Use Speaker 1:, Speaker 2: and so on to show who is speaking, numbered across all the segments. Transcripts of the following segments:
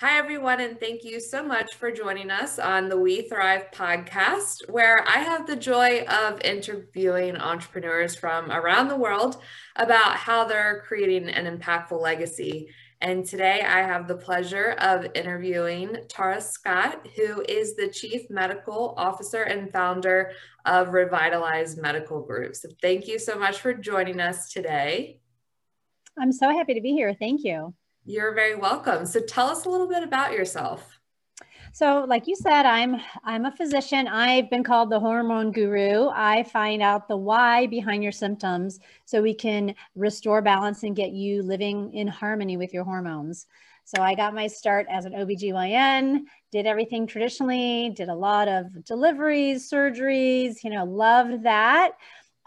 Speaker 1: Hi, everyone, and thank you so much for joining us on the We Thrive podcast, where I have the joy of interviewing entrepreneurs from around the world about how they're creating an impactful legacy. And today I have the pleasure of interviewing Tara Scott, who is the Chief Medical Officer and founder of Revitalize Medical Group. So thank you so much for joining us today.
Speaker 2: I'm so happy to be here. Thank you.
Speaker 1: You're very welcome. So tell us a little bit about yourself.
Speaker 2: So, like you said, I'm I'm a physician. I've been called the hormone guru. I find out the why behind your symptoms so we can restore balance and get you living in harmony with your hormones. So I got my start as an OBGYN, did everything traditionally, did a lot of deliveries, surgeries, you know, loved that.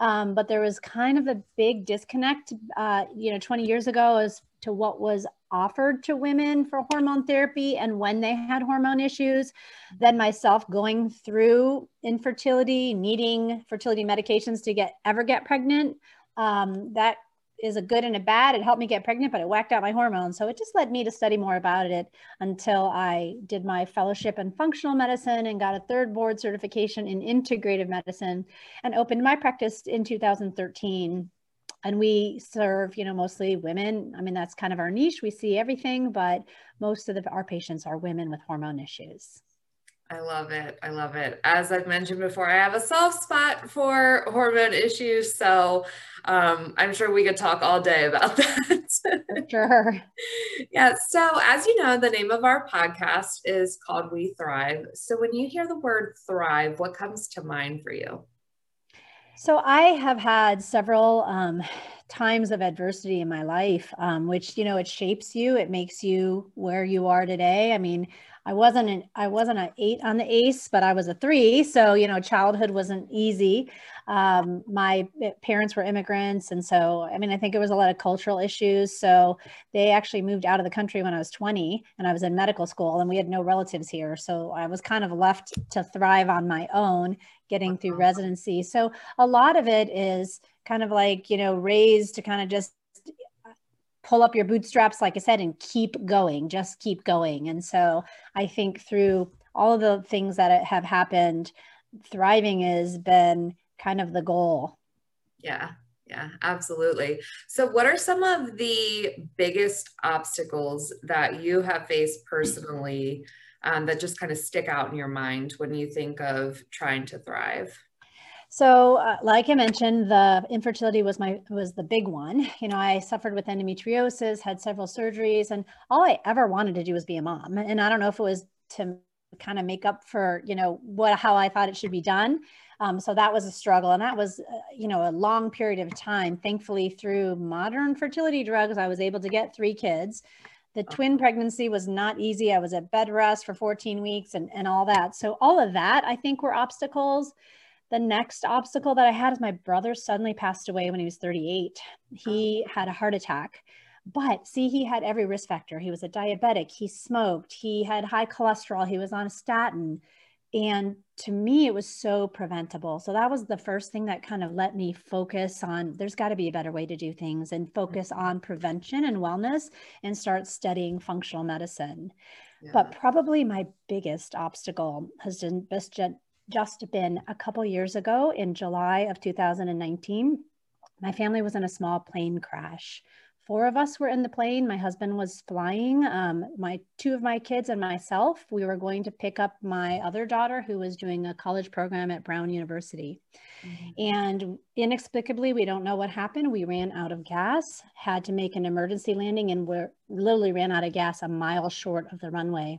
Speaker 2: Um, but there was kind of a big disconnect, uh, you know, 20 years ago as to what was offered to women for hormone therapy and when they had hormone issues than myself going through infertility needing fertility medications to get ever get pregnant um, that is a good and a bad. It helped me get pregnant but it whacked out my hormones. So it just led me to study more about it until i did my fellowship in functional medicine and got a third board certification in integrative medicine and opened my practice in 2013 and we serve you know mostly women i mean that's kind of our niche we see everything but most of the, our patients are women with hormone issues
Speaker 1: I love it. I love it. As I've mentioned before, I have a soft spot for hormone issues. So um, I'm sure we could talk all day about that.
Speaker 2: sure.
Speaker 1: Yeah. So, as you know, the name of our podcast is called We Thrive. So, when you hear the word thrive, what comes to mind for you?
Speaker 2: So I have had several um, times of adversity in my life, um, which you know it shapes you. It makes you where you are today. I mean, I wasn't an I wasn't an eight on the ACE, but I was a three. So you know, childhood wasn't easy. Um, my parents were immigrants, and so I mean, I think it was a lot of cultural issues. So they actually moved out of the country when I was 20, and I was in medical school, and we had no relatives here. So I was kind of left to thrive on my own getting through uh-huh. residency. So a lot of it is kind of like, you know, raised to kind of just uh, pull up your bootstraps, like I said, and keep going, just keep going. And so I think through all of the things that have happened, thriving has been kind of the goal.
Speaker 1: Yeah. Yeah, absolutely. So, what are some of the biggest obstacles that you have faced personally um, that just kind of stick out in your mind when you think of trying to thrive?
Speaker 2: So, uh, like I mentioned, the infertility was my was the big one. You know, I suffered with endometriosis, had several surgeries, and all I ever wanted to do was be a mom. And I don't know if it was to kind of make up for you know what how I thought it should be done. Um, so that was a struggle, and that was uh, you know a long period of time. Thankfully, through modern fertility drugs, I was able to get three kids. The uh-huh. twin pregnancy was not easy. I was at bed rest for 14 weeks and, and all that. So, all of that I think were obstacles. The next obstacle that I had is my brother suddenly passed away when he was 38. He uh-huh. had a heart attack. But see, he had every risk factor. He was a diabetic, he smoked, he had high cholesterol, he was on a statin. And to me, it was so preventable. So that was the first thing that kind of let me focus on there's got to be a better way to do things and focus mm-hmm. on prevention and wellness and start studying functional medicine. Yeah. But probably my biggest obstacle has just been a couple years ago in July of 2019. My family was in a small plane crash four of us were in the plane. My husband was flying. Um, my two of my kids and myself. We were going to pick up my other daughter, who was doing a college program at Brown University. Mm-hmm. And inexplicably, we don't know what happened. We ran out of gas, had to make an emergency landing, and we literally ran out of gas a mile short of the runway.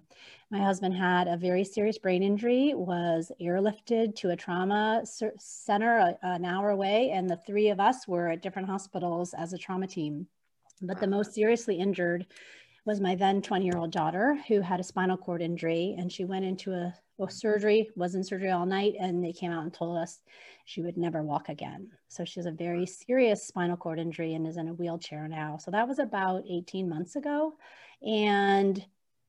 Speaker 2: My husband had a very serious brain injury, was airlifted to a trauma center a, an hour away, and the three of us were at different hospitals as a trauma team. But the most seriously injured was my then 20 year old daughter who had a spinal cord injury and she went into a, a, surgery, was in surgery all night, and they came out and told us she would never walk again. So she has a very serious spinal cord injury and is in a wheelchair now. So that was about 18 months ago. And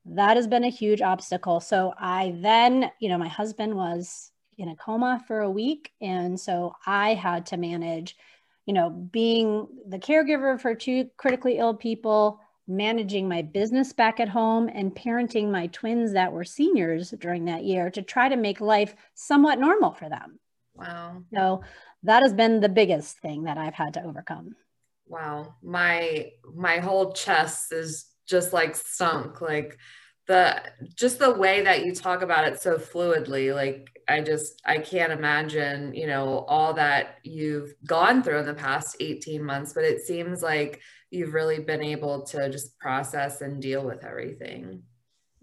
Speaker 2: that has been a huge obstacle. So I then, you know, my husband was in a coma for a week. And so I had to manage you know, being the caregiver for two critically ill people, managing my business back at home and parenting my twins that were seniors during that year to try to make life somewhat normal for them.
Speaker 1: Wow.
Speaker 2: So that has been the biggest thing that I've had to overcome.
Speaker 1: Wow. My my whole chest is just like sunk like the just the way that you talk about it so fluidly like i just i can't imagine you know all that you've gone through in the past 18 months but it seems like you've really been able to just process and deal with everything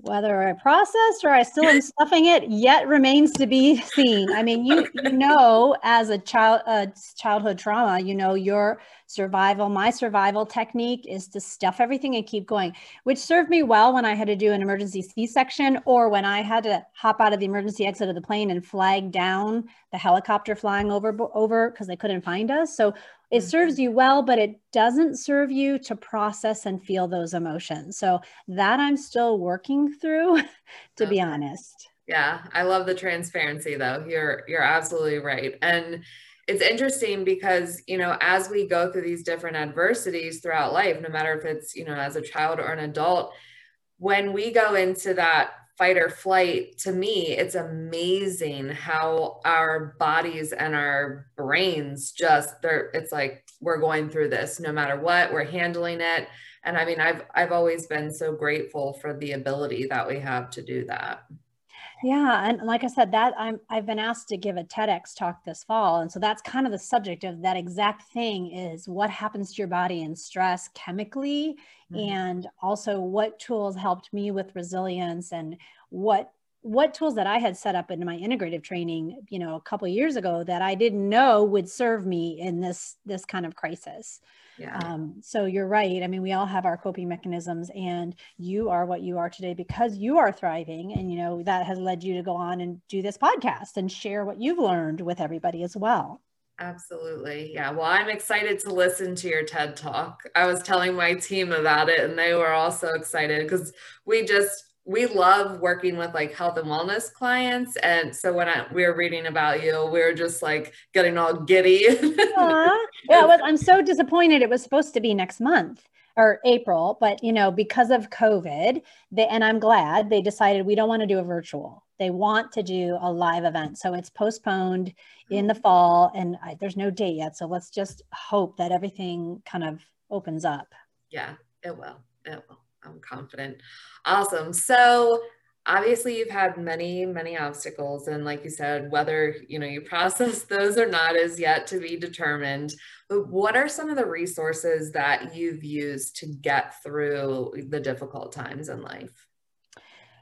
Speaker 2: whether I processed or I still am stuffing it yet remains to be seen. I mean, you, you know, as a child, uh, childhood trauma, you know, your survival, my survival technique is to stuff everything and keep going, which served me well when I had to do an emergency C-section or when I had to hop out of the emergency exit of the plane and flag down the helicopter flying over, over because they couldn't find us. So it mm-hmm. serves you well, but it doesn't serve you to process and feel those emotions. So that I'm still working through, to okay. be honest.
Speaker 1: Yeah, I love the transparency though. You're you're absolutely right. And it's interesting because, you know, as we go through these different adversities throughout life, no matter if it's, you know, as a child or an adult, when we go into that fight or flight, to me, it's amazing how our bodies and our brains just they're it's like we're going through this no matter what, we're handling it. And I mean, I've I've always been so grateful for the ability that we have to do that.
Speaker 2: Yeah, and like I said, that I'm I've been asked to give a TEDx talk this fall, and so that's kind of the subject of that exact thing is what happens to your body in stress chemically, mm-hmm. and also what tools helped me with resilience, and what what tools that I had set up in my integrative training, you know, a couple years ago that I didn't know would serve me in this this kind of crisis. Yeah. Um, so you're right. I mean, we all have our coping mechanisms, and you are what you are today because you are thriving. And, you know, that has led you to go on and do this podcast and share what you've learned with everybody as well.
Speaker 1: Absolutely. Yeah. Well, I'm excited to listen to your TED talk. I was telling my team about it, and they were also excited because we just, we love working with like health and wellness clients. And so when I, we were reading about you, we were just like getting all giddy.
Speaker 2: yeah, was, I'm so disappointed. It was supposed to be next month or April, but you know, because of COVID, they, and I'm glad they decided we don't want to do a virtual. They want to do a live event. So it's postponed in the mm. fall and I, there's no date yet. So let's just hope that everything kind of opens up.
Speaker 1: Yeah, it will. It will. I'm confident. Awesome. So obviously you've had many, many obstacles. And like you said, whether you know you process those or not is yet to be determined. But what are some of the resources that you've used to get through the difficult times in life?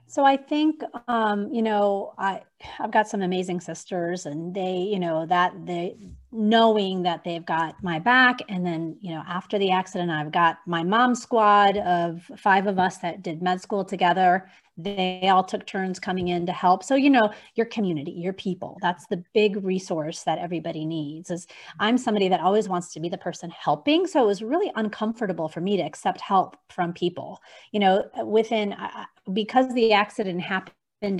Speaker 2: So I think, um, you know, I I've got some amazing sisters, and they, you know, that they knowing that they've got my back, and then you know, after the accident, I've got my mom squad of five of us that did med school together, they all took turns coming in to help. So you know your community your people that's the big resource that everybody needs is i'm somebody that always wants to be the person helping. So it was really uncomfortable for me to accept help from people. You know within because the accident happened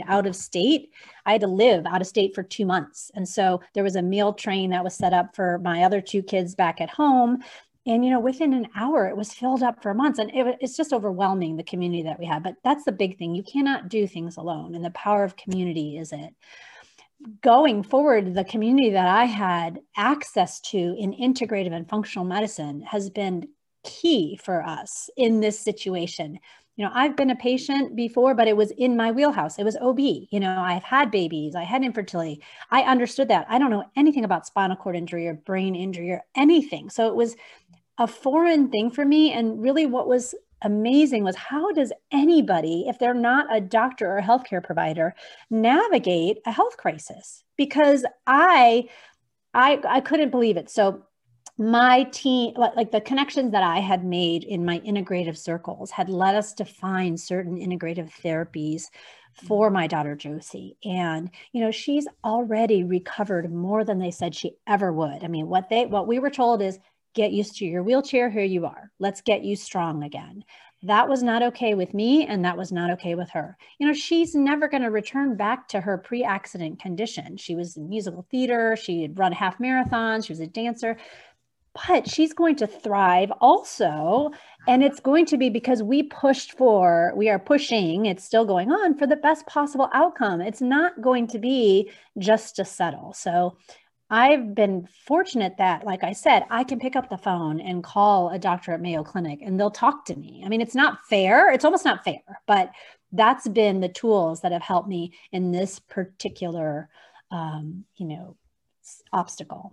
Speaker 2: out of state i had to live out of state for two months. And so there was a meal train that was set up for my other two kids back at home. And you know within an hour it was filled up for months. And it, it's just overwhelming the community that we have. But that's the big thing. You cannot do things alone and the power of community is it. Going forward the community that i had access to in integrative and functional medicine has been key for us in this situation you know i've been a patient before but it was in my wheelhouse it was ob you know i've had babies i had infertility i understood that i don't know anything about spinal cord injury or brain injury or anything so it was a foreign thing for me. And really, what was amazing was how does anybody, if they're not a doctor or a healthcare provider, navigate a health crisis? Because I, I, I couldn't believe it. So my team like the connections that i had made in my integrative circles had led us to find certain integrative therapies mm-hmm. for my daughter josie and you know she's already recovered more than they said she ever would i mean what they what we were told is get used to your wheelchair. Here you are. Let's get you strong again. That was not okay with me, and that was not okay with her. You know, she's never going to return back to her pre accident condition. She was in musical theater, she had run half marathons, she was a dancer. But she's going to thrive also. And it's going to be because we pushed for, we are pushing, it's still going on for the best possible outcome. It's not going to be just to settle. So I've been fortunate that, like I said, I can pick up the phone and call a doctor at Mayo Clinic and they'll talk to me. I mean, it's not fair. It's almost not fair, but that's been the tools that have helped me in this particular, um, you know, obstacle.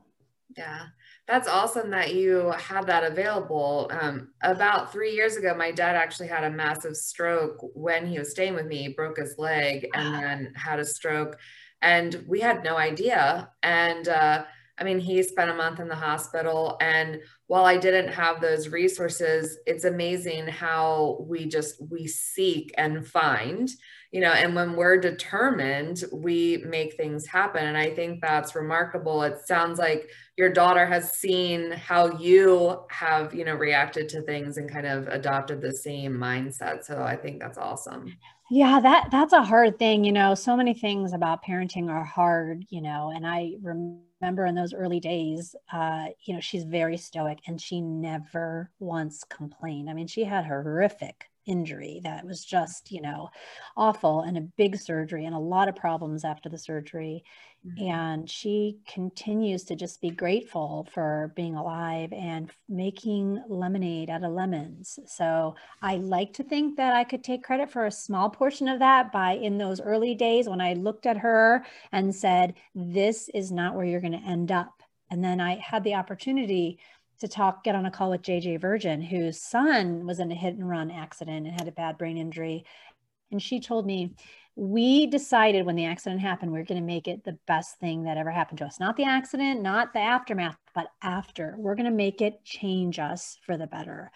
Speaker 1: Yeah, that's awesome that you have that available. Um, about three years ago, my dad actually had a massive stroke when he was staying with me, broke his leg, and then had a stroke and we had no idea. And uh, I mean, he spent a month in the hospital. And while I didn't have those resources, it's amazing how we just we seek and find, you know, and when we're determined, we make things happen. And I think that's remarkable. It sounds like your daughter has seen how you have, you know, reacted to things and kind of adopted the same mindset. So I think that's awesome.
Speaker 2: Yeah, that that's a hard thing, you know. So many things about parenting are hard, you know, and I remember in those early days, uh, you know, she's very stoic and she never once complained. I mean, she had horrific injury that was just, you know, awful and a big surgery and a lot of problems after the surgery. Mm-hmm. And she continues to just be grateful for being alive and making lemonade out of lemons. So I like to think that I could take credit for a small portion of that by in those early days when I looked at her and said, This is not where you're going to end up. And then I had the opportunity to talk, get on a call with JJ Virgin, whose son was in a hit and run accident and had a bad brain injury. And she told me, we decided when the accident happened, we are going to make it the best thing that ever happened to us. Not the accident, not the aftermath, but after. We're going to make it change us for the better.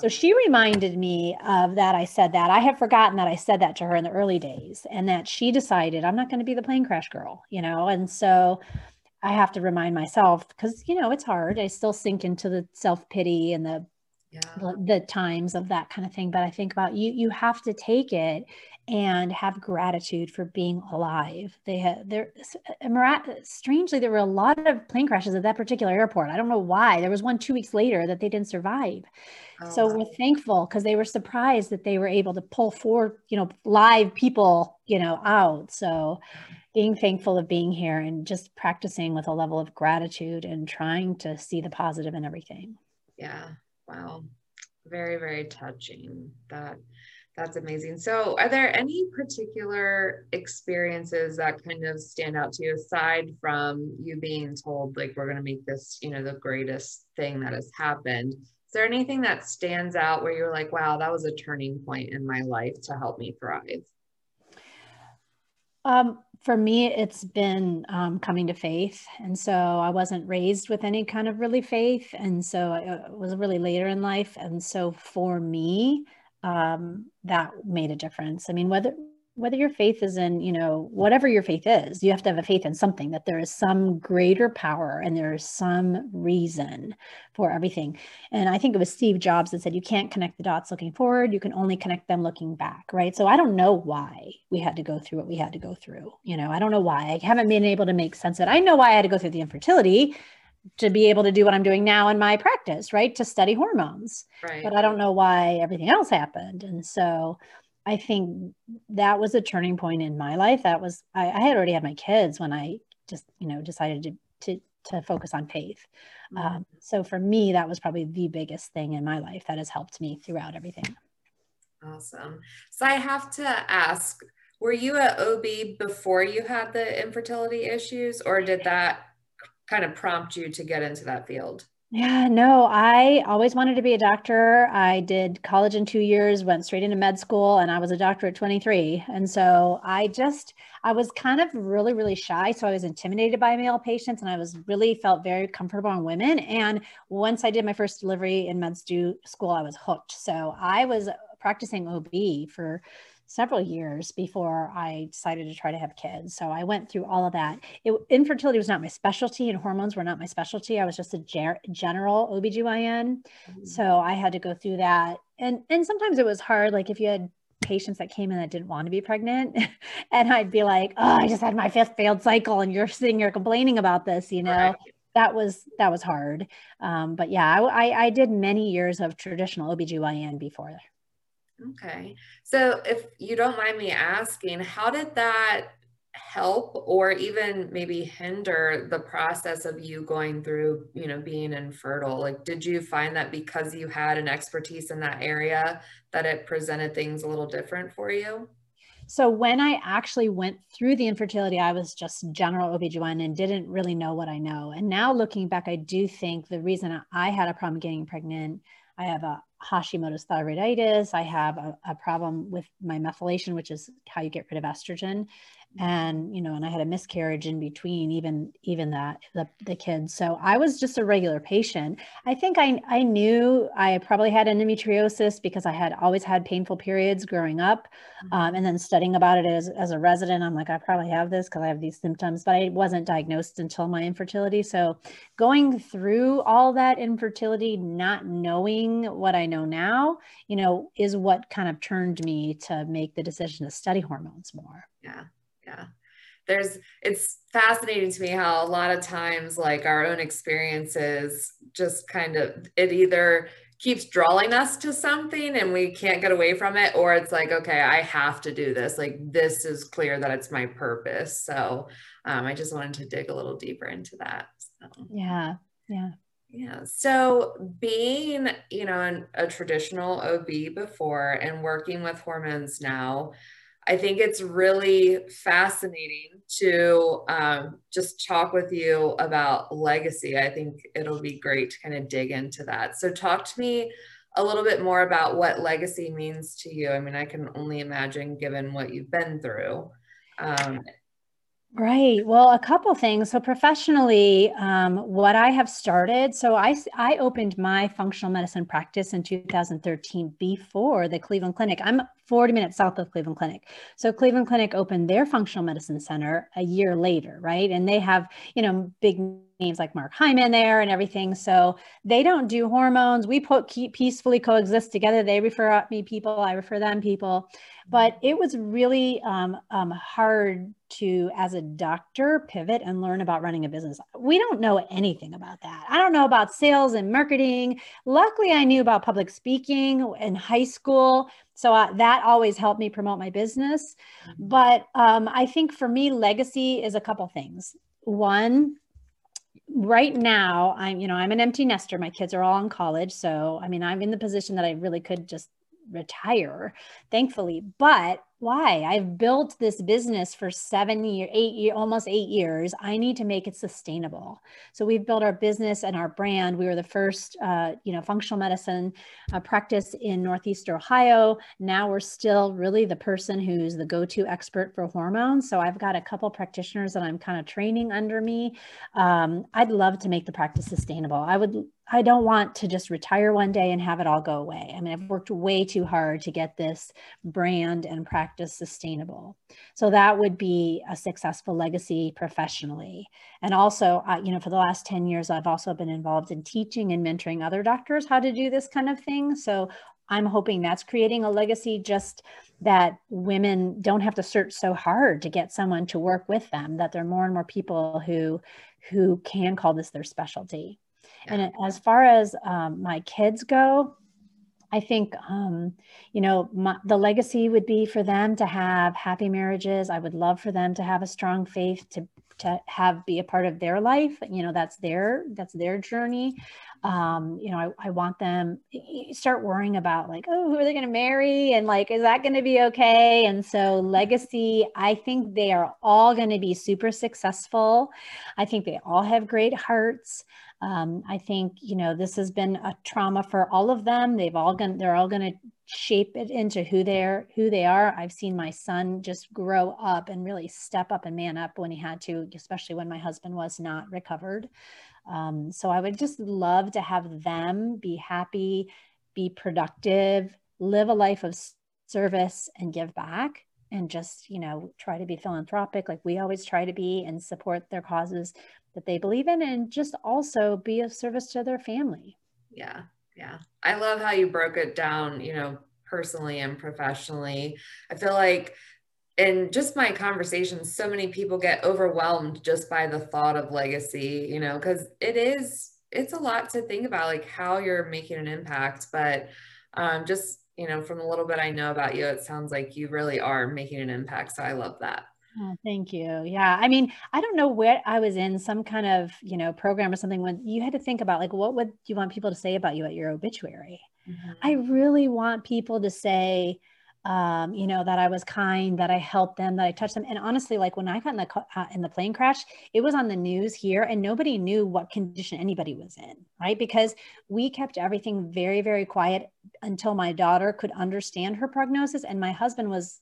Speaker 2: So she reminded me of that. I said that. I had forgotten that I said that to her in the early days and that she decided I'm not going to be the plane crash girl, you know? And so I have to remind myself because you know it's hard. I still sink into the self pity and the, yeah. the, the times of that kind of thing. But I think about you. You have to take it and have gratitude for being alive. They had there. Uh, strangely, there were a lot of plane crashes at that particular airport. I don't know why. There was one two weeks later that they didn't survive. Oh, so wow. we're thankful because they were surprised that they were able to pull four, you know, live people, you know, out. So mm. Being thankful of being here and just practicing with a level of gratitude and trying to see the positive in everything.
Speaker 1: Yeah. Wow. Very, very touching. That that's amazing. So, are there any particular experiences that kind of stand out to you aside from you being told, like, we're going to make this, you know, the greatest thing that has happened? Is there anything that stands out where you're like, wow, that was a turning point in my life to help me thrive?
Speaker 2: Um, for me, it's been um, coming to faith. And so I wasn't raised with any kind of really faith. And so uh, it was really later in life. And so for me, um, that made a difference. I mean, whether whether your faith is in, you know, whatever your faith is, you have to have a faith in something that there is some greater power and there is some reason for everything. And I think it was Steve Jobs that said, you can't connect the dots looking forward, you can only connect them looking back, right? So I don't know why we had to go through what we had to go through. You know, I don't know why. I haven't been able to make sense of it. I know why I had to go through the infertility to be able to do what I'm doing now in my practice, right? To study hormones. Right. But I don't know why everything else happened. And so I think that was a turning point in my life. That was I, I had already had my kids when I just you know decided to to to focus on faith. Mm-hmm. Um, so for me, that was probably the biggest thing in my life that has helped me throughout everything.
Speaker 1: Awesome. So I have to ask, were you at OB before you had the infertility issues, or did that kind of prompt you to get into that field?
Speaker 2: Yeah, no, I always wanted to be a doctor. I did college in two years, went straight into med school, and I was a doctor at 23. And so I just, I was kind of really, really shy. So I was intimidated by male patients, and I was really felt very comfortable on women. And once I did my first delivery in med school, I was hooked. So I was practicing OB for several years before I decided to try to have kids. So I went through all of that. It, infertility was not my specialty and hormones were not my specialty. I was just a ger- general OBGYN. Mm-hmm. So I had to go through that. And, and sometimes it was hard. Like if you had patients that came in that didn't want to be pregnant and I'd be like, oh, I just had my fifth failed cycle and you're sitting here complaining about this, you know? Right. that was that was hard. Um, but yeah, I, I did many years of traditional OBGYN before.
Speaker 1: Okay. So if you don't mind me asking, how did that help or even maybe hinder the process of you going through, you know, being infertile? Like, did you find that because you had an expertise in that area that it presented things a little different for you?
Speaker 2: So when I actually went through the infertility, I was just general OBGYN and didn't really know what I know. And now looking back, I do think the reason I had a problem getting pregnant, I have a Hashimoto's thyroiditis. I have a, a, problem with my methylation, which is how you get rid of estrogen and you know and i had a miscarriage in between even even that the, the kids. So i was just a regular patient. I think i i knew i probably had endometriosis because i had always had painful periods growing up mm-hmm. um, and then studying about it as, as a resident i'm like i probably have this because i have these symptoms but i wasn't diagnosed until my infertility. So going through all that infertility not knowing what i know now you know is what kind of turned me to make the decision to study hormones more.
Speaker 1: Yeah yeah. There's it's fascinating to me how a lot of times like our own experiences just kind of it either keeps drawing us to something and we can't get away from it or it's like okay i have to do this. Like this is clear that it's my purpose. So um, i just wanted to dig a little deeper into that so.
Speaker 2: yeah. Yeah.
Speaker 1: Yeah. So being you know a traditional ob before and working with hormones now I think it's really fascinating to um, just talk with you about legacy. I think it'll be great to kind of dig into that. So, talk to me a little bit more about what legacy means to you. I mean, I can only imagine given what you've been through. Um,
Speaker 2: Right. Well, a couple things. So professionally, um, what I have started, so I, I opened my functional medicine practice in 2013 before the Cleveland Clinic. I'm 40 minutes south of Cleveland Clinic. So Cleveland Clinic opened their functional medicine center a year later, right? And they have, you know, big names like Mark Hyman there and everything. So they don't do hormones. We put keep peacefully coexist together. They refer me people, I refer them people. But it was really um, um, hard to, as a doctor, pivot and learn about running a business. We don't know anything about that. I don't know about sales and marketing. Luckily, I knew about public speaking in high school. So uh, that always helped me promote my business. Mm-hmm. But um, I think for me, legacy is a couple things. One, right now i'm you know i'm an empty nester my kids are all in college so i mean i'm in the position that i really could just retire thankfully. But why? I've built this business for seven year eight year almost eight years. I need to make it sustainable. So we've built our business and our brand. We were the first uh, you know functional medicine uh, practice in northeast ohio. Now we're still really the person who's the go-to expert for hormones. So i've got a couple practitioners that i'm kind of training under me. Um, i'd love to make the practice sustainable. I would I don't want to just retire one day and have it all go away. I mean, I've worked way too hard to get this brand and practice sustainable. So that would be a successful legacy professionally. And also, uh, you know, for the last 10 years, I've also been involved in teaching and mentoring other doctors how to do this kind of thing. So I'm hoping that's creating a legacy just that women don't have to search so hard to get someone to work with them, that there are more and more people who who can call this their specialty. And as far as um, my kids go, I think, um, you know, my, the legacy would be for them to have happy marriages. I would love for them to have a strong faith to to have be a part of their life. You know, that's their that's their journey. Um, you know, I, I want them start worrying about like, oh, who are they going to marry, and like, is that going to be okay? And so, legacy. I think they are all going to be super successful. I think they all have great hearts. Um, I think you know this has been a trauma for all of them. They've all gone. They're all going to shape it into who they're who they are. I've seen my son just grow up and really step up and man up when he had to, especially when my husband was not recovered. Um, so I would just love to have them be happy, be productive, live a life of service, and give back and just you know try to be philanthropic like we always try to be and support their causes that they believe in and just also be of service to their family.
Speaker 1: Yeah. Yeah. I love how you broke it down, you know, personally and professionally. I feel like in just my conversations, so many people get overwhelmed just by the thought of legacy, you know, because it is, it's a lot to think about, like how you're making an impact. But um, just, you know, from a little bit I know about you, it sounds like you really are making an impact. So I love that.
Speaker 2: Oh, thank you. Yeah. I mean, I don't know where I was in some kind of, you know, program or something when you had to think about like, what would you want people to say about you at your obituary? Mm-hmm. I really want people to say, um, you know, that I was kind, that I helped them, that I touched them. And honestly, like when I got in the uh, in the plane crash, it was on the news here, and nobody knew what condition anybody was in, right? Because we kept everything very, very quiet until my daughter could understand her prognosis, and my husband was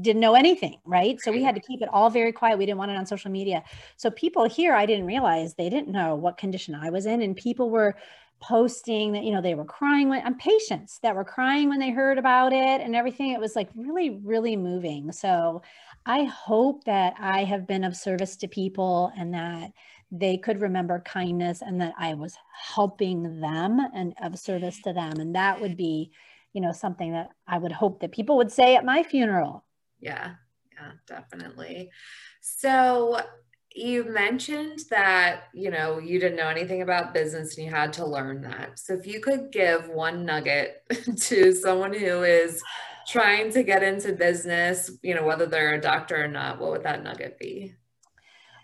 Speaker 2: didn't know anything, right? So we had to keep it all very quiet. We didn't want it on social media. So people here, I didn't realize they didn't know what condition I was in, and people were posting that you know they were crying when and patients that were crying when they heard about it and everything it was like really really moving so i hope that i have been of service to people and that they could remember kindness and that i was helping them and of service to them and that would be you know something that i would hope that people would say at my funeral
Speaker 1: yeah yeah definitely. So you mentioned that you know you didn't know anything about business and you had to learn that. So if you could give one nugget to someone who is trying to get into business you know whether they're a doctor or not what would that nugget be?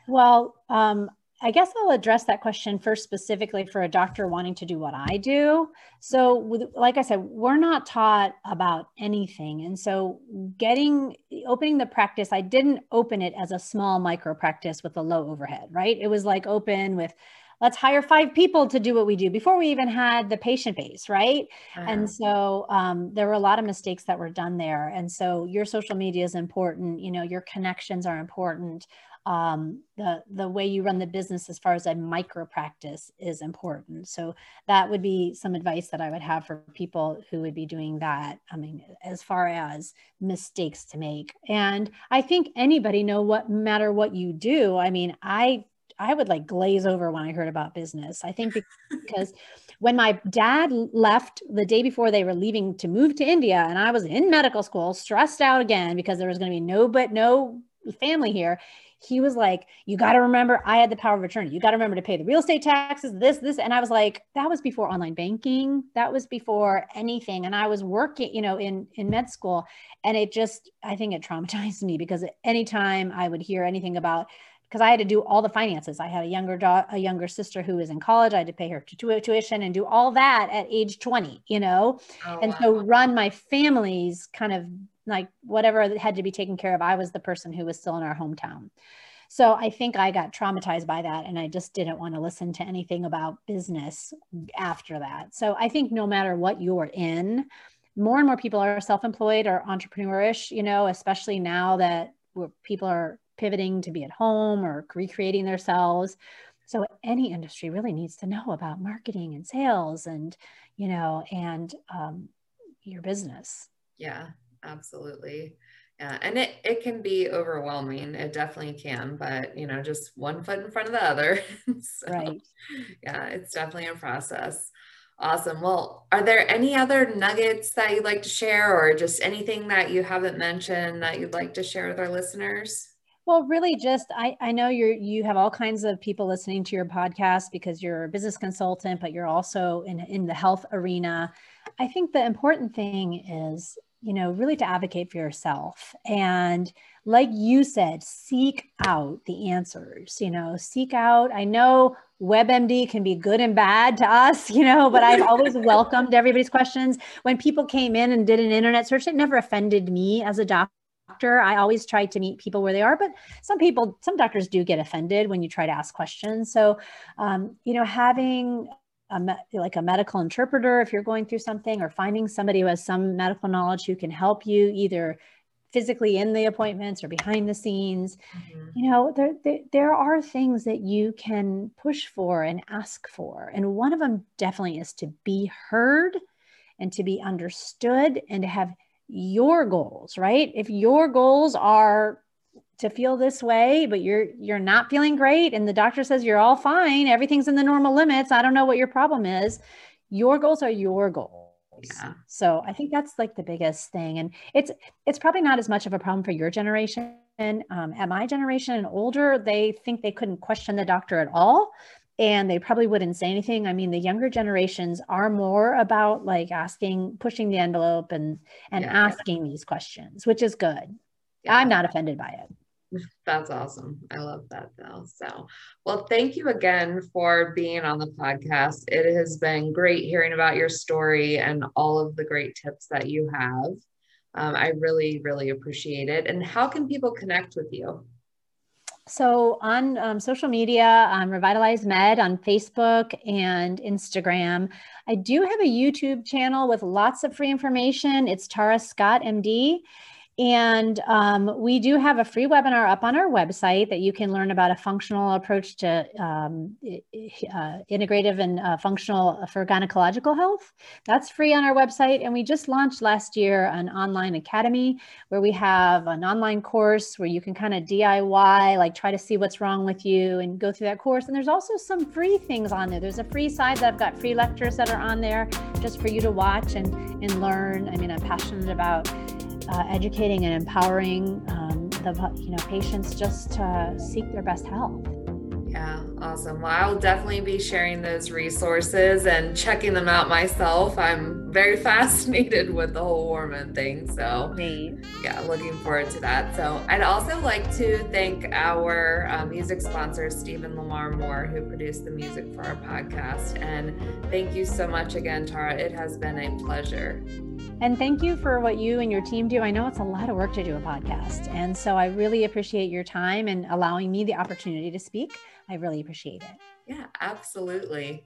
Speaker 2: Well um, I guess I'll address that question first specifically for a doctor wanting to do what I do. So, with, like I said, we're not taught about anything. And so, getting opening the practice, I didn't open it as a small micro practice with a low overhead, right? It was like open with let's hire five people to do what we do before we even had the patient base right uh-huh. and so um, there were a lot of mistakes that were done there and so your social media is important you know your connections are important um, the the way you run the business as far as a micro practice is important. So that would be some advice that I would have for people who would be doing that. I mean, as far as mistakes to make, and I think anybody know what matter what you do. I mean, I I would like glaze over when I heard about business. I think because when my dad left the day before they were leaving to move to India, and I was in medical school, stressed out again because there was going to be no but no family here he was like, You got to remember, I had the power of attorney. You got to remember to pay the real estate taxes, this, this. And I was like, That was before online banking. That was before anything. And I was working, you know, in, in med school. And it just, I think it traumatized me because anytime I would hear anything about, because I had to do all the finances. I had a younger daughter, a younger sister who was in college. I had to pay her tuition and do all that at age 20, you know? Oh, and wow. so run my family's kind of like whatever had to be taken care of, I was the person who was still in our hometown. So I think I got traumatized by that and I just didn't want to listen to anything about business after that. So I think no matter what you're in, more and more people are self-employed or entrepreneurish, you know, especially now that people are pivoting to be at home or recreating themselves. So any industry really needs to know about marketing and sales and, you know, and um, your business.
Speaker 1: Yeah, absolutely. Yeah, and it it can be overwhelming. It definitely can, but you know, just one foot in front of the other. so, right. Yeah, it's definitely a process. Awesome. Well, are there any other nuggets that you'd like to share or just anything that you haven't mentioned that you'd like to share with our listeners?
Speaker 2: Well, really just I, I know you're you have all kinds of people listening to your podcast because you're a business consultant, but you're also in, in the health arena. I think the important thing is you know, really to advocate for yourself. And like you said, seek out the answers, you know, seek out. I know WebMD can be good and bad to us, you know, but I've always welcomed everybody's questions. When people came in and did an internet search, it never offended me as a doctor. I always try to meet people where they are, but some people, some doctors do get offended when you try to ask questions. So, um, you know, having a like a medical interpreter if you're going through something or finding somebody who has some medical knowledge who can help you either physically in the appointments or behind the scenes mm-hmm. you know there, there, there are things that you can push for and ask for and one of them definitely is to be heard and to be understood and to have your goals right if your goals are to feel this way but you're you're not feeling great and the doctor says you're all fine everything's in the normal limits i don't know what your problem is your goals are your goals yeah. so i think that's like the biggest thing and it's it's probably not as much of a problem for your generation um, at my generation and older they think they couldn't question the doctor at all and they probably wouldn't say anything i mean the younger generations are more about like asking pushing the envelope and and yeah. asking these questions which is good yeah. i'm not offended by it
Speaker 1: That's awesome. I love that though. So, well, thank you again for being on the podcast. It has been great hearing about your story and all of the great tips that you have. Um, I really, really appreciate it. And how can people connect with you?
Speaker 2: So on um, social media, I'm Revitalize Med on Facebook and Instagram. I do have a YouTube channel with lots of free information. It's Tara Scott MD. And um, we do have a free webinar up on our website that you can learn about a functional approach to um, uh, integrative and uh, functional for gynecological health. That's free on our website. And we just launched last year an online academy where we have an online course where you can kind of DIY, like try to see what's wrong with you and go through that course. And there's also some free things on there. There's a free side that I've got free lectures that are on there just for you to watch and, and learn. I mean, I'm passionate about uh, educating and empowering um, the you know patients just to seek their best health.
Speaker 1: Yeah, awesome. Well, I'll definitely be sharing those resources and checking them out myself. I'm very fascinated with the whole hormone thing. So, Great. yeah, looking forward to that. So, I'd also like to thank our uh, music sponsor, Stephen Lamar Moore, who produced the music for our podcast. And thank you so much again, Tara. It has been a pleasure.
Speaker 2: And thank you for what you and your team do. I know it's a lot of work to do a podcast. And so I really appreciate your time and allowing me the opportunity to speak. I really appreciate it.
Speaker 1: Yeah, absolutely.